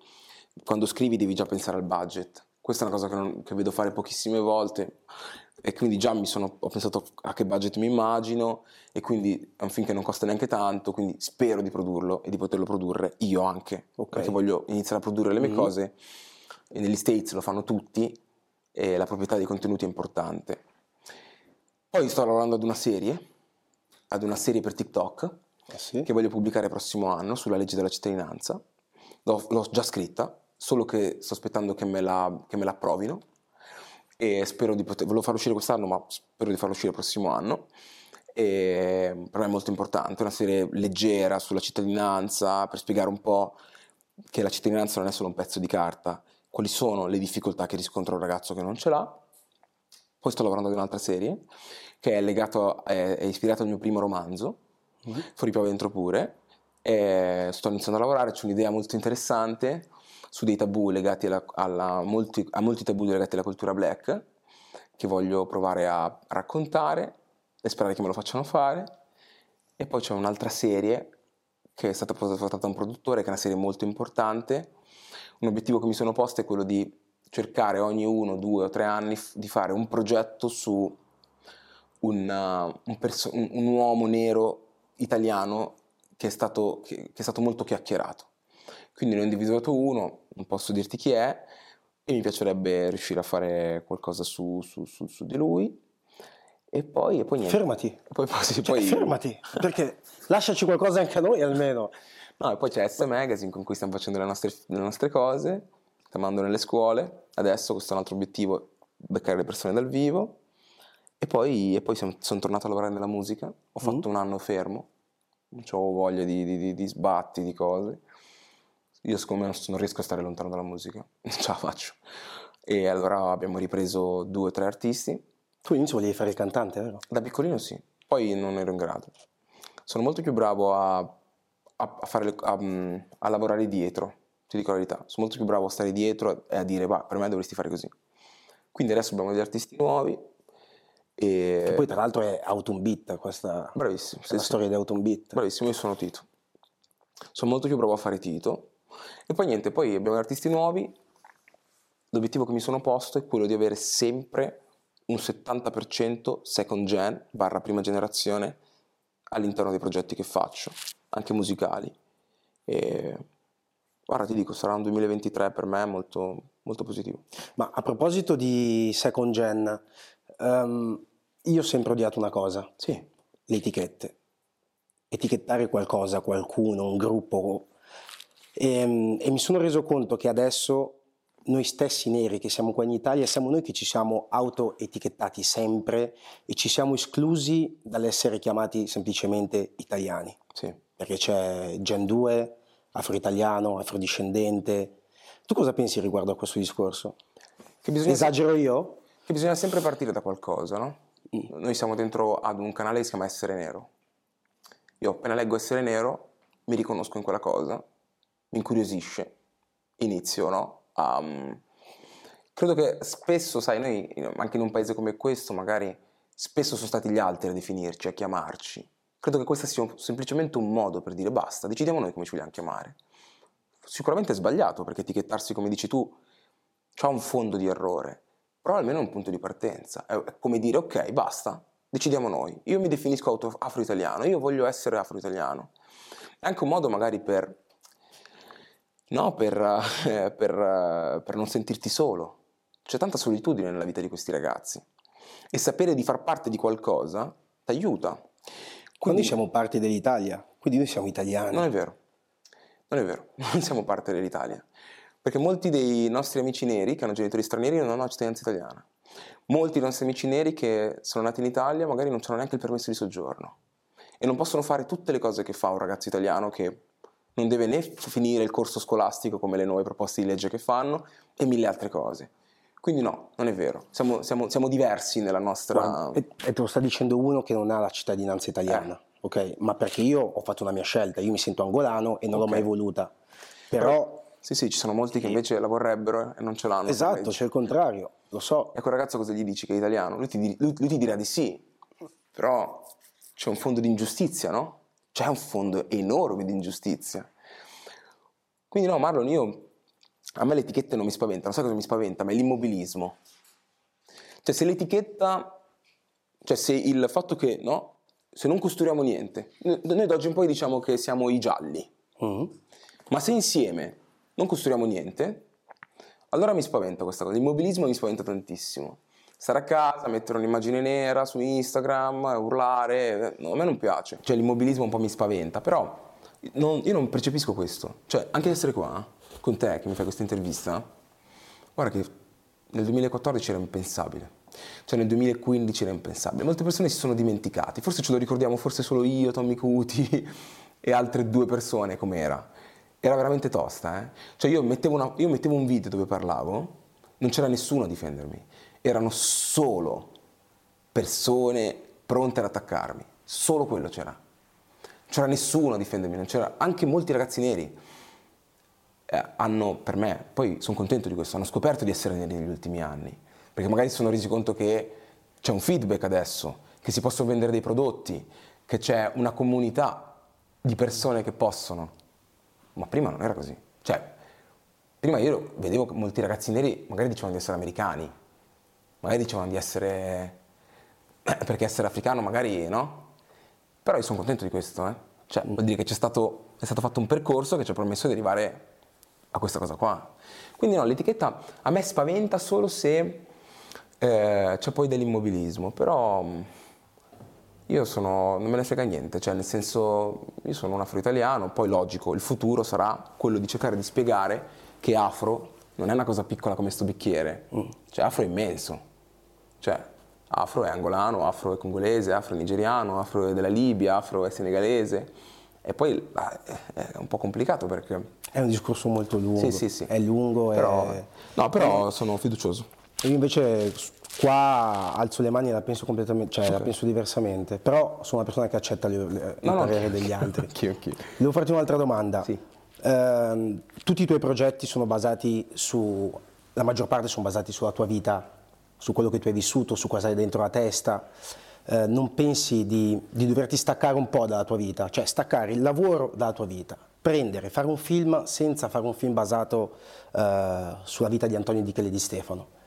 Speaker 2: quando scrivi devi già pensare al budget. Questa è una cosa che, non, che vedo fare pochissime volte e quindi già mi sono, ho pensato a che budget mi immagino e quindi è un film che non costa neanche tanto, quindi spero di produrlo e di poterlo produrre io anche, okay. perché voglio iniziare a produrre le mie mm-hmm. cose e negli States lo fanno tutti e la proprietà dei contenuti è importante. Poi sto lavorando ad una serie, ad una serie per TikTok
Speaker 1: ah, sì?
Speaker 2: che voglio pubblicare il prossimo anno sulla legge della cittadinanza. L'ho, l'ho già scritta, solo che sto aspettando che me la, che me la approvino e spero di poter, volevo farlo uscire quest'anno ma spero di farlo uscire il prossimo anno e per me è molto importante, una serie leggera sulla cittadinanza per spiegare un po' che la cittadinanza non è solo un pezzo di carta, quali sono le difficoltà che riscontra un ragazzo che non ce l'ha. Poi sto lavorando ad un'altra serie che è, legato, è, è ispirata al mio primo romanzo, mm-hmm. Fuori piove dentro pure, e sto iniziando a lavorare, c'è un'idea molto interessante su dei tabù legati alla, alla molti, a molti tabù legati alla cultura black che voglio provare a raccontare e sperare che me lo facciano fare. E poi c'è un'altra serie che è stata portata da un produttore, che è una serie molto importante. Un obiettivo che mi sono posto è quello di cercare ogni uno, due o tre anni di fare un progetto su un, uh, un, perso- un, un uomo nero italiano che è, stato, che, che è stato molto chiacchierato. Quindi ne ho individuato uno, non posso dirti chi è, e mi piacerebbe riuscire a fare qualcosa su, su, su, su di lui. E poi, e poi niente.
Speaker 1: Fermati.
Speaker 2: Poi,
Speaker 1: sì, cioè,
Speaker 2: poi...
Speaker 1: Fermati, perché lasciaci qualcosa anche a noi almeno.
Speaker 2: No, e poi c'è S Magazine con cui stiamo facendo le nostre, le nostre cose, stiamo andando nelle scuole. Adesso questo è un altro obiettivo, beccare le persone dal vivo. E poi, e poi sono, sono tornato a lavorare nella musica. Ho fatto mm. un anno fermo, non avevo voglia di, di, di, di sbatti, di cose io siccome non riesco a stare lontano dalla musica, non ce la faccio. E allora abbiamo ripreso due o tre artisti.
Speaker 1: Tu all'inizio volevi fare il cantante, vero?
Speaker 2: Da piccolino sì, poi non ero in grado. Sono molto più bravo a, a, fare, a, a lavorare dietro, ti dico la verità. Sono molto più bravo a stare dietro e a dire, va, per me dovresti fare così. Quindi adesso abbiamo degli artisti nuovi.
Speaker 1: E, e poi tra l'altro è Autumn Beat, questa
Speaker 2: Bravissimo,
Speaker 1: sì, la sì. storia di Autumn Beat.
Speaker 2: Bravissimo, io sono Tito. Sono molto più bravo a fare Tito. E poi niente, poi abbiamo artisti nuovi. L'obiettivo che mi sono posto è quello di avere sempre un 70% second gen, barra prima generazione, all'interno dei progetti che faccio, anche musicali. E guarda, ti dico, sarà un 2023 per me molto, molto positivo.
Speaker 1: Ma a proposito di second gen, um, io ho sempre odiato una cosa,
Speaker 2: sì.
Speaker 1: le etichette. Etichettare qualcosa, qualcuno, un gruppo. E, ehm, e mi sono reso conto che adesso noi stessi neri che siamo qua in Italia siamo noi che ci siamo auto-etichettati sempre e ci siamo esclusi dall'essere chiamati semplicemente italiani.
Speaker 2: Sì.
Speaker 1: Perché c'è Gen 2, afro-italiano, afrodiscendente. Tu cosa pensi riguardo a questo discorso? Esagero io?
Speaker 2: Che bisogna sempre partire da qualcosa, no? Mm. Noi siamo dentro ad un canale che si chiama Essere Nero. Io appena leggo Essere Nero mi riconosco in quella cosa, mi incuriosisce, inizio, no? Um, credo che spesso, sai, noi anche in un paese come questo, magari spesso sono stati gli altri a definirci, a chiamarci. Credo che questo sia semplicemente un modo per dire basta, decidiamo noi come ci vogliamo chiamare. Sicuramente è sbagliato perché etichettarsi, come dici tu, ha un fondo di errore, però almeno è un punto di partenza. È come dire ok, basta, decidiamo noi. Io mi definisco afro-italiano, io voglio essere afro-italiano. È anche un modo magari per no? per, eh, per, eh, per non sentirti solo. C'è tanta solitudine nella vita di questi ragazzi e sapere di far parte di qualcosa ti aiuta.
Speaker 1: Quindi noi siamo parte dell'Italia, quindi noi siamo italiani.
Speaker 2: Non è vero, non è vero, non siamo parte dell'Italia. Perché molti dei nostri amici neri che hanno genitori stranieri non hanno la cittadinanza italiana. Molti dei nostri amici neri che sono nati in Italia magari non hanno neanche il permesso di soggiorno e non possono fare tutte le cose che fa un ragazzo italiano che non deve né finire il corso scolastico come le nuove proposte di legge che fanno e mille altre cose. Quindi no, non è vero, siamo, siamo, siamo diversi nella nostra...
Speaker 1: Guarda, e, te lo sta dicendo uno che non ha la cittadinanza italiana, eh. ok? Ma perché io ho fatto una mia scelta, io mi sento angolano e non okay. l'ho mai voluta. Però... Però...
Speaker 2: Sì, sì, ci sono molti che invece la vorrebbero e non ce l'hanno.
Speaker 1: Esatto, c'è il contrario, lo so.
Speaker 2: E quel ragazzo cosa gli dici che è italiano? Lui ti, lui, lui ti dirà di sì, però c'è un fondo di ingiustizia, no? C'è un fondo enorme di ingiustizia. Quindi no, Marlon, io, a me le etichette non mi spaventano, sai cosa mi spaventa? Ma è l'immobilismo. Cioè se l'etichetta, cioè se il fatto che, no, se non costuriamo niente, noi da oggi in poi diciamo che siamo i gialli, uh-huh. ma se insieme non costuriamo niente, allora mi spaventa questa cosa, l'immobilismo mi spaventa tantissimo stare a casa, mettere un'immagine nera su Instagram, urlare, no, a me non piace. Cioè l'immobilismo un po' mi spaventa, però non, io non percepisco questo. Cioè anche essere qua con te che mi fai questa intervista, guarda che nel 2014 era impensabile. Cioè nel 2015 era impensabile. Molte persone si sono dimenticate, forse ce lo ricordiamo, forse solo io, Tommy Cuti e altre due persone com'era. Era veramente tosta, eh? Cioè io mettevo, una, io mettevo un video dove parlavo, non c'era nessuno a difendermi erano solo persone pronte ad attaccarmi, solo quello c'era. Non c'era nessuno a difendermi, non c'era anche molti ragazzi neri. Eh, hanno, per me, poi sono contento di questo, hanno scoperto di essere neri negli ultimi anni, perché magari si sono resi conto che c'è un feedback adesso, che si possono vendere dei prodotti, che c'è una comunità di persone che possono. Ma prima non era così. Cioè, prima io vedevo che molti ragazzi neri magari dicevano di essere americani, magari dicevano di essere... perché essere africano magari no? Però io sono contento di questo, eh? Cioè, vuol dire che c'è stato, è stato fatto un percorso che ci ha permesso di arrivare a questa cosa qua. Quindi no, l'etichetta a me spaventa solo se eh, c'è poi dell'immobilismo, però mm, io sono, non me ne frega niente, cioè nel senso io sono un afro-italiano, poi logico, il futuro sarà quello di cercare di spiegare che afro non è una cosa piccola come sto bicchiere, mm. cioè afro è immenso, cioè, afro è angolano, afro è congolese, afro è nigeriano, afro è della Libia, afro è senegalese. È E poi ah, è un po' complicato perché...
Speaker 1: È un discorso molto lungo.
Speaker 2: Sì, sì, sì.
Speaker 1: È lungo.
Speaker 2: Però,
Speaker 1: è...
Speaker 2: No, però sono fiducioso.
Speaker 1: Io invece qua alzo le mani e la penso completamente, cioè okay. la penso diversamente, però sono una persona che accetta le, le, no, il parere no. degli altri.
Speaker 2: anch'io, anch'io.
Speaker 1: Devo farti un'altra domanda.
Speaker 2: Sì.
Speaker 1: Eh, tutti i tuoi progetti sono basati su, la maggior parte sono basati sulla tua vita, su quello che tu hai vissuto, su cosa hai dentro la testa. Eh, non pensi di, di doverti staccare un po' dalla tua vita, cioè staccare il lavoro dalla tua vita, prendere, fare un film senza fare un film basato eh, sulla vita di Antonio Di di Stefano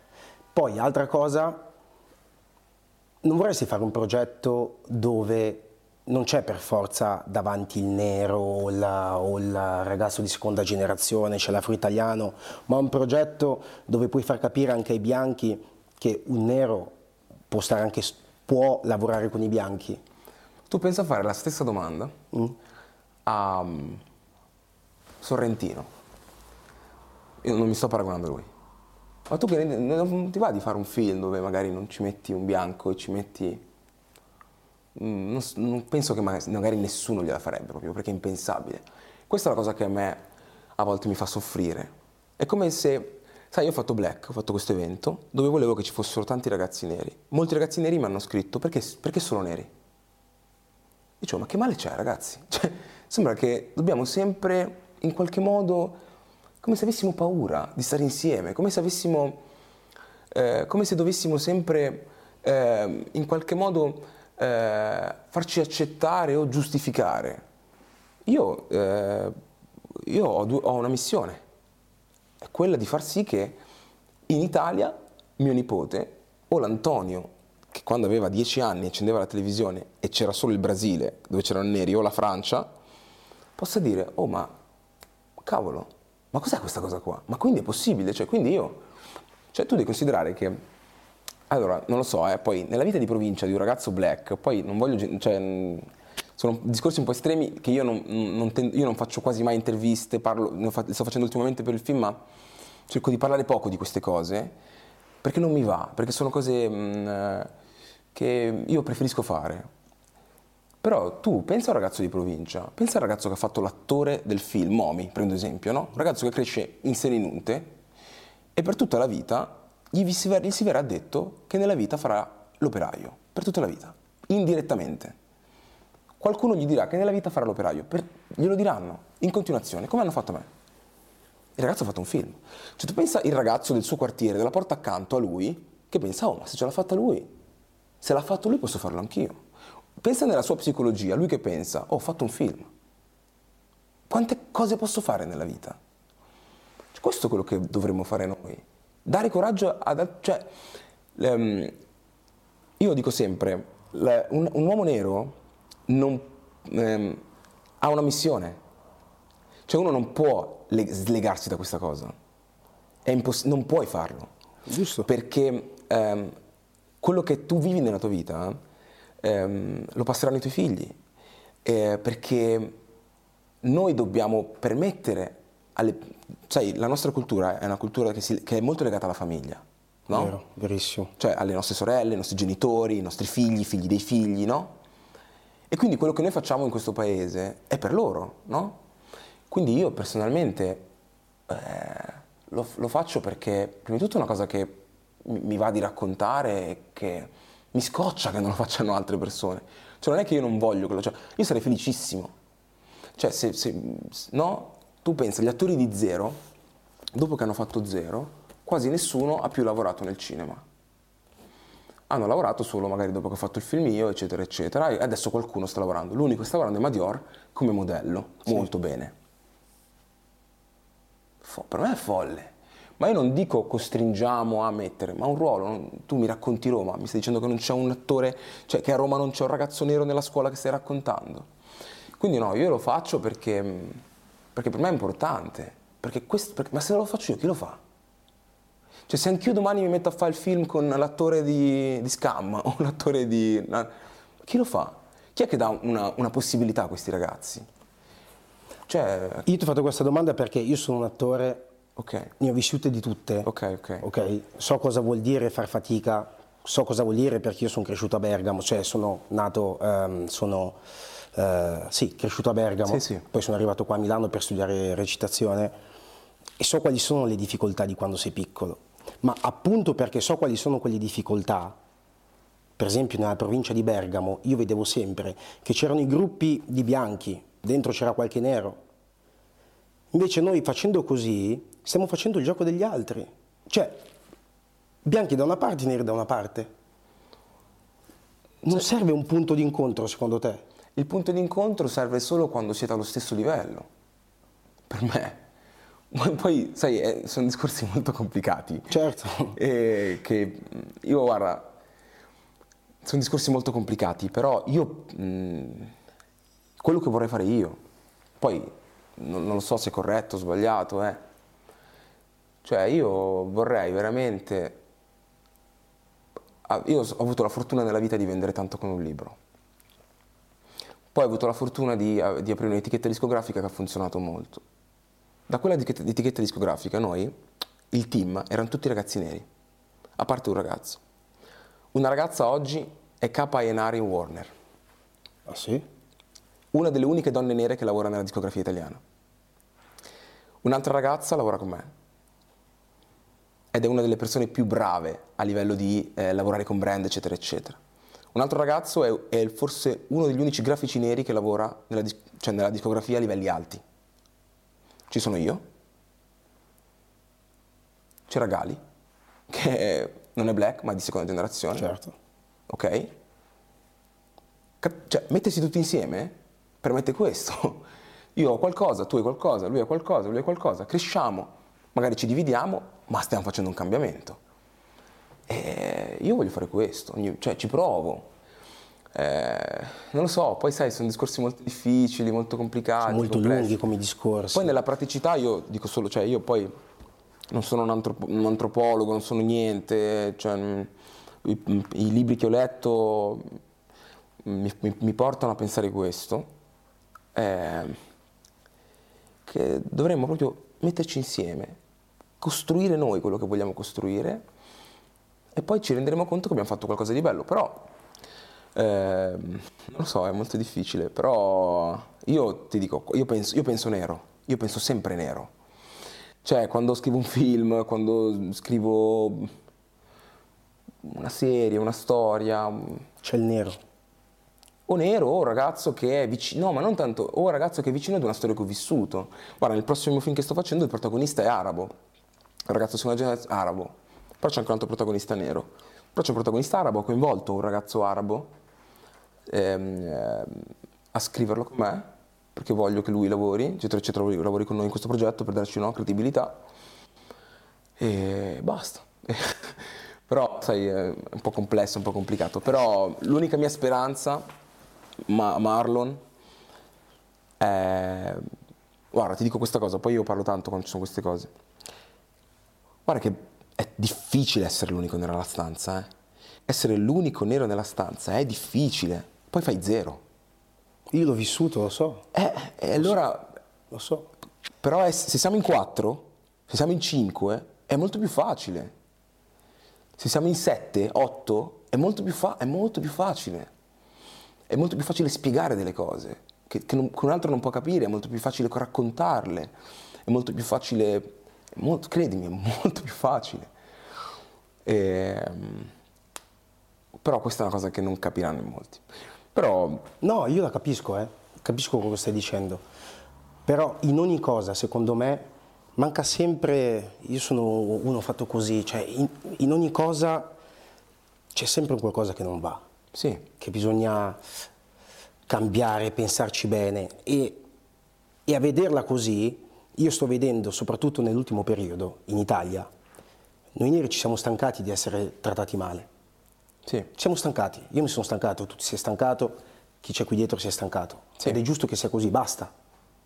Speaker 1: poi, altra cosa, non vorresti fare un progetto dove non c'è per forza davanti il nero o, la, o, il ragazzo di seconda generazione, c'è l'afro-italiano, ma un progetto dove puoi far capire anche ai bianchi che un nero può, anche, può lavorare con i bianchi.
Speaker 2: Tu pensa a fare la stessa domanda mm. a um, Sorrentino. Io non mi sto paragonando a lui. Ma tu che non ti va di fare un film dove magari non ci metti un bianco e ci metti... Mm, non, non penso che magari, nessuno gliela farebbe proprio perché è impensabile. Questa è la cosa che a me a volte mi fa soffrire. È come se, sai, io ho fatto Black, ho fatto questo evento dove volevo che ci fossero tanti ragazzi neri. Molti ragazzi neri mi hanno scritto perché, perché sono neri. Dicevo, ma che male c'è ragazzi? Cioè, sembra che dobbiamo sempre in qualche modo come se avessimo paura di stare insieme, come se avessimo, eh, come se dovessimo sempre eh, in qualche modo eh, farci accettare o giustificare. Io, eh, io ho, due, ho una missione, è quella di far sì che in Italia mio nipote o l'Antonio che quando aveva dieci anni accendeva la televisione e c'era solo il Brasile dove c'erano neri o la Francia, possa dire, oh ma cavolo, ma cos'è questa cosa qua? Ma quindi è possibile? Cioè, quindi io... Cioè, tu devi considerare che... Allora, non lo so, eh, poi nella vita di provincia di un ragazzo black, poi non voglio... Cioè, sono discorsi un po' estremi che io non, non, tendo, io non faccio quasi mai interviste, parlo, ne sto facendo ultimamente per il film, ma cerco di parlare poco di queste cose, perché non mi va, perché sono cose mh, che io preferisco fare. Però tu pensa a un ragazzo di provincia, pensa al ragazzo che ha fatto l'attore del film, Momi, prendo esempio, no? Un ragazzo che cresce in Selinunte e per tutta la vita gli si verrà detto che nella vita farà l'operaio, per tutta la vita, indirettamente. Qualcuno gli dirà che nella vita farà l'operaio, per, glielo diranno in continuazione, come hanno fatto a me. Il ragazzo ha fatto un film. Cioè tu pensa il ragazzo del suo quartiere, della porta accanto a lui, che pensa, oh ma se ce l'ha fatta lui, se l'ha fatto lui posso farlo anch'io. Pensa nella sua psicologia, lui che pensa, oh, ho fatto un film. Quante cose posso fare nella vita? Cioè, questo è quello che dovremmo fare noi. Dare coraggio ad... Cioè, um, io dico sempre, un, un, uomo nero non, um, ha una missione. Cioè uno non può le, slegarsi da questa cosa. Imposs- non puoi farlo.
Speaker 1: Giusto.
Speaker 2: Perché um, quello che tu vivi nella tua vita ehm, lo passeranno i tuoi figli, eh, perché noi dobbiamo permettere alle... Sai, la nostra cultura è una cultura che, si, che è molto legata alla famiglia, no?
Speaker 1: Vero, verissimo.
Speaker 2: Cioè alle nostre sorelle, ai nostri genitori, i nostri figli, figli dei figli, no? E quindi quello che noi facciamo in questo paese è per loro, no? Quindi io personalmente eh, lo, lo, faccio perché prima di tutto è una cosa che mi, va di raccontare, che mi scoccia che non lo facciano altre persone. Cioè non è che io non voglio quello, cioè, io sarei felicissimo. Cioè se, se no, tu pensa, gli attori di Zero, dopo che hanno fatto Zero, quasi nessuno ha più lavorato nel cinema. Hanno lavorato solo magari dopo che ho fatto il film io, eccetera, eccetera, e adesso qualcuno sta lavorando. L'unico che sta lavorando è Madior come modello, sì. molto bene. per me è folle. Ma io non dico costringiamo a mettere, ma un ruolo. Tu mi racconti Roma, mi stai dicendo che non c'è un attore, cioè che a Roma non c'è un ragazzo nero nella scuola che stai raccontando. Quindi no, io lo faccio perché, perché per me è importante. Perché questo, perché, ma se non lo faccio io, chi lo fa? Cioè se anch'io domani mi metto a fare il film con l'attore di, di Scam o l'attore di... Chi lo fa? Chi è che dà una, una possibilità a questi ragazzi?
Speaker 1: Cioè... Io ti ho fatto questa domanda perché io sono un attore
Speaker 2: Ok.
Speaker 1: Ne ho vissute di tutte.
Speaker 2: Ok, ok.
Speaker 1: Ok, so cosa vuol dire far fatica, so cosa vuol dire perché io sono cresciuto a Bergamo, cioè sono nato, um, sono eh, sì, cresciuto a Bergamo,
Speaker 2: Sì, sì.
Speaker 1: poi sono arrivato qua a Milano per studiare recitazione e so quali sono le difficoltà di quando sei piccolo, ma appunto perché so quali sono quelle difficoltà, per esempio nella provincia di Bergamo io vedevo sempre che c'erano i gruppi di bianchi, dentro c'era qualche nero, invece noi facendo così stiamo facendo il gioco degli altri, cioè bianchi da una parte, neri da una parte. Non serve un punto di incontro secondo te?
Speaker 2: Il punto di incontro serve solo quando siete allo stesso livello, per me. Ma poi, sai, eh, sono discorsi molto complicati.
Speaker 1: Certo.
Speaker 2: E che mh, io, guarda, sono discorsi molto complicati, però io, mh, quello che vorrei fare io, poi non, non lo so se è corretto o sbagliato, eh. Cioè, io vorrei veramente... ah, Io ho avuto la fortuna nella vita di vendere tanto con un libro. Poi ho avuto la fortuna di, di aprire un'etichetta discografica che ha funzionato molto. Da quella etichetta, discografica noi, il team, erano tutti ragazzi neri, a parte un ragazzo. Una ragazza oggi è capa A&R in Warner,
Speaker 1: Ah sì?
Speaker 2: una delle uniche donne nere che lavora nella discografia italiana. Un'altra ragazza lavora con me ed è una delle persone più brave a livello di eh, lavorare con brand, eccetera, eccetera. Un altro ragazzo è, è forse uno degli unici grafici neri che lavora nella, dis- cioè nella discografia a livelli alti. Ci sono io, c'era Gali, che non è black ma è di seconda generazione.
Speaker 1: Certo.
Speaker 2: Ok? Cap- cioè, mettersi tutti insieme permette questo. Io ho qualcosa, tu hai qualcosa, lui ha qualcosa, lui ha qualcosa, cresciamo, magari ci dividiamo, ma stiamo facendo un cambiamento. E io voglio fare questo, cioè ci provo. Eh, non lo so, poi sai, sono discorsi molto difficili, molto complicati.
Speaker 1: Molto
Speaker 2: complessi.
Speaker 1: lunghi come discorsi.
Speaker 2: Poi nella praticità io dico solo, cioè io poi non sono un, antropo- un antropologo, non sono niente, cioè, mm, i, i libri che ho letto mi, mi- mi portano a pensare questo, eh, che dovremmo proprio metterci insieme, costruire noi quello che vogliamo costruire e poi ci renderemo conto che abbiamo fatto qualcosa di bello, però ehm, non lo so, è molto difficile, però io ti dico, io penso, io penso nero, io penso sempre nero. Cioè, quando scrivo un film, quando scrivo una serie, una storia,
Speaker 1: C'è il nero.
Speaker 2: o nero o un ragazzo che è vicino, no, ma non tanto, o un ragazzo che è vicino ad una storia che ho vissuto. Guarda, nel prossimo film che sto facendo il protagonista è arabo, un ragazzo seconda generazione arabo, però c'è anche un altro protagonista nero. Però c'è un protagonista arabo, ho coinvolto un ragazzo arabo ehm, a scriverlo con me, perché voglio che lui lavori, eccetera, eccetera, lavori- con noi in questo progetto per darci una credibilità. E basta. Però, sai, è un po' complesso, un po' complicato. Però l'unica mia speranza, ma Marlon, è... Guarda, ti dico questa cosa, poi io parlo tanto quando ci sono queste cose. Guarda che è difficile essere l'unico nella stanza, eh. Essere l'unico nero nella stanza è difficile. Poi fai zero.
Speaker 1: Io l'ho vissuto, lo so,
Speaker 2: Eh, e allora
Speaker 1: lo so.
Speaker 2: però è- se siamo in quattro, se siamo in cinque, è molto più facile. Se siamo in sette, otto, è molto più, fa- è molto più facile. È molto più facile spiegare delle cose che, che non- che un altro non può capire, è molto più facile raccontarle, è molto più facile, molto- credimi, è molto più facile. Ehm, però questa è una cosa che non capiranno in molti. Però
Speaker 1: No, io la capisco, eh. capisco quello che stai dicendo. Però in ogni cosa, secondo me, manca sempre, io sono uno fatto così, cioè in, in ogni cosa c'è sempre un qualcosa che non va,
Speaker 2: sì,
Speaker 1: che bisogna cambiare, pensarci bene e, e a vederla così, io sto vedendo, soprattutto nell'ultimo periodo in Italia, noi neri ci siamo stancati di essere trattati male.
Speaker 2: Sì,
Speaker 1: siamo stancati, io mi sono stancato, tu ti sei stancato, chi c'è qui dietro si è stancato.
Speaker 2: Sì.
Speaker 1: Ed è giusto che sia così, basta.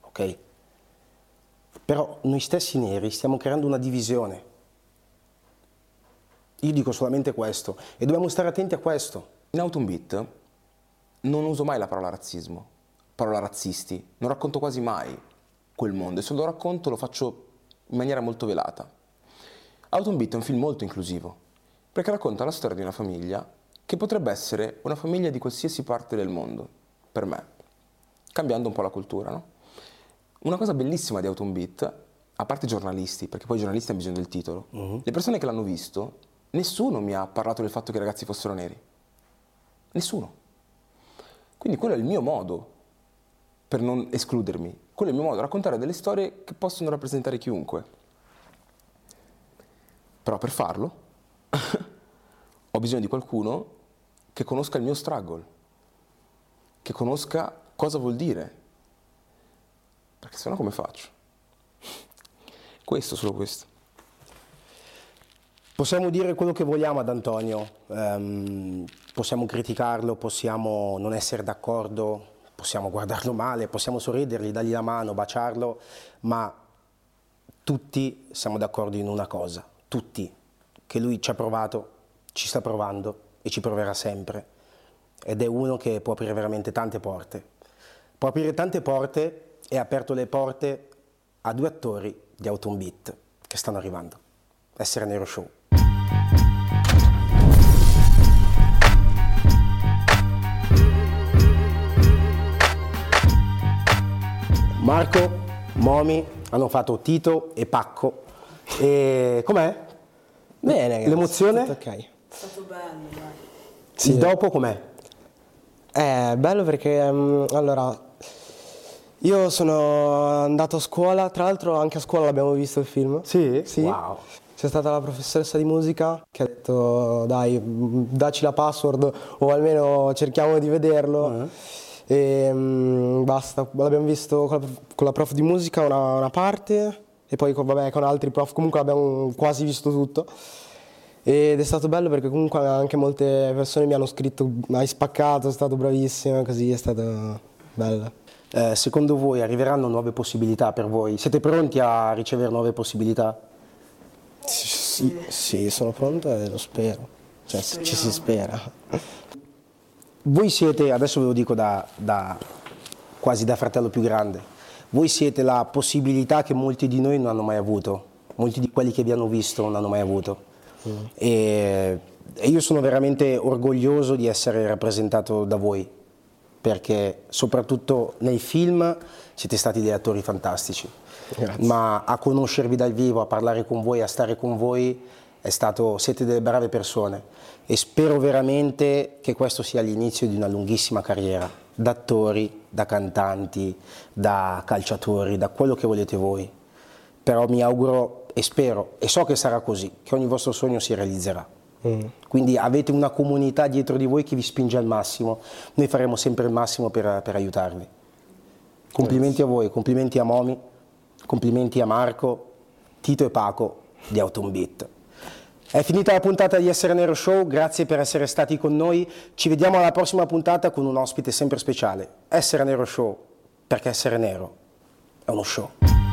Speaker 1: Ok? Però noi stessi neri stiamo creando una divisione. Io dico solamente questo e dobbiamo stare attenti a questo.
Speaker 2: In Autumn Beat non uso mai la parola razzismo, parola razzisti, non racconto quasi mai quel mondo e se lo racconto lo faccio in maniera molto velata. Autumn Beat è un film molto inclusivo perché racconta la storia di una famiglia che potrebbe essere una famiglia di qualsiasi parte del mondo, per me. cambiando un po' la cultura. No? Una cosa bellissima di Autumn Beat, a parte i giornalisti, perché poi i giornalisti hanno bisogno del titolo, uh-huh. le persone che l'hanno visto, nessuno mi ha parlato del fatto che i ragazzi fossero neri. Nessuno. Quindi quello è il mio modo per non escludermi. Quello è il mio modo, raccontare delle storie che possono rappresentare chiunque. Però per farlo ho bisogno di qualcuno che conosca il mio struggle, che conosca cosa vuol dire. Perché sennò come faccio? Questo, solo questo.
Speaker 1: Possiamo dire quello che vogliamo ad Antonio, um, possiamo criticarlo, possiamo non essere d'accordo, possiamo guardarlo male, possiamo sorridergli, dargli la mano, baciarlo, ma tutti siamo d'accordo in una cosa, tutti, che lui ci ha provato, ci sta provando e ci proverà sempre. Ed è uno che può aprire veramente tante porte. Può aprire tante porte e ha aperto le porte a due attori di Autumn Beat che stanno arrivando. Essere Nero Show. Marco, Momi hanno fatto Tito e Pacco. E com'è?
Speaker 3: Bene, ragazzi.
Speaker 1: L'emozione?
Speaker 3: Ok.
Speaker 4: È stato bello, dai.
Speaker 1: Sì. Il dopo com'è?
Speaker 3: È bello perché um, allora io sono andato a scuola, tra l'altro anche a scuola l'abbiamo visto il film.
Speaker 1: Sì?
Speaker 3: Sì.
Speaker 1: Wow.
Speaker 3: C'è stata la professoressa di musica che ha detto dai, dacci la password o almeno cerchiamo di vederlo. Uh-huh. E um, basta, l'abbiamo visto con la, con la, prof di musica una, una parte e poi con, vabbè, con altri prof, comunque l'abbiamo quasi visto tutto. Ed è stato bello perché comunque anche molte persone mi hanno scritto hai spaccato, è stato bravissimo, così è stato bello.
Speaker 1: Eh, secondo voi arriveranno nuove possibilità per voi? Siete pronti a ricevere nuove possibilità?
Speaker 3: Sì, sì sono pronto e lo spero, cioè ci si spera.
Speaker 1: Voi siete, adesso ve lo dico da, da, quasi da fratello più grande, voi siete la possibilità che molti di noi non hanno mai avuto, molti di quelli che vi hanno visto non hanno mai avuto. Mm. E, e io sono veramente orgoglioso di essere rappresentato da voi, perché soprattutto nei film siete stati degli attori fantastici. Grazie. Ma a conoscervi dal vivo, a parlare con voi, a stare con voi, stato, siete delle brave persone e spero veramente che questo sia l'inizio di una lunghissima carriera, da attori, da cantanti, da calciatori, da quello che volete voi. Però mi auguro e spero e so che sarà così, che ogni vostro sogno si realizzerà. Mm. Quindi avete una comunità dietro di voi che vi spinge al massimo, noi faremo sempre il massimo per, per aiutarvi. Complimenti a voi, complimenti a Momi, complimenti a Marco, Tito e Paco di Autumn Beat. È finita la puntata di Essere Nero Show, grazie per essere stati con noi. Ci vediamo alla prossima puntata con un ospite sempre speciale. Essere Nero Show, perché essere nero è uno show.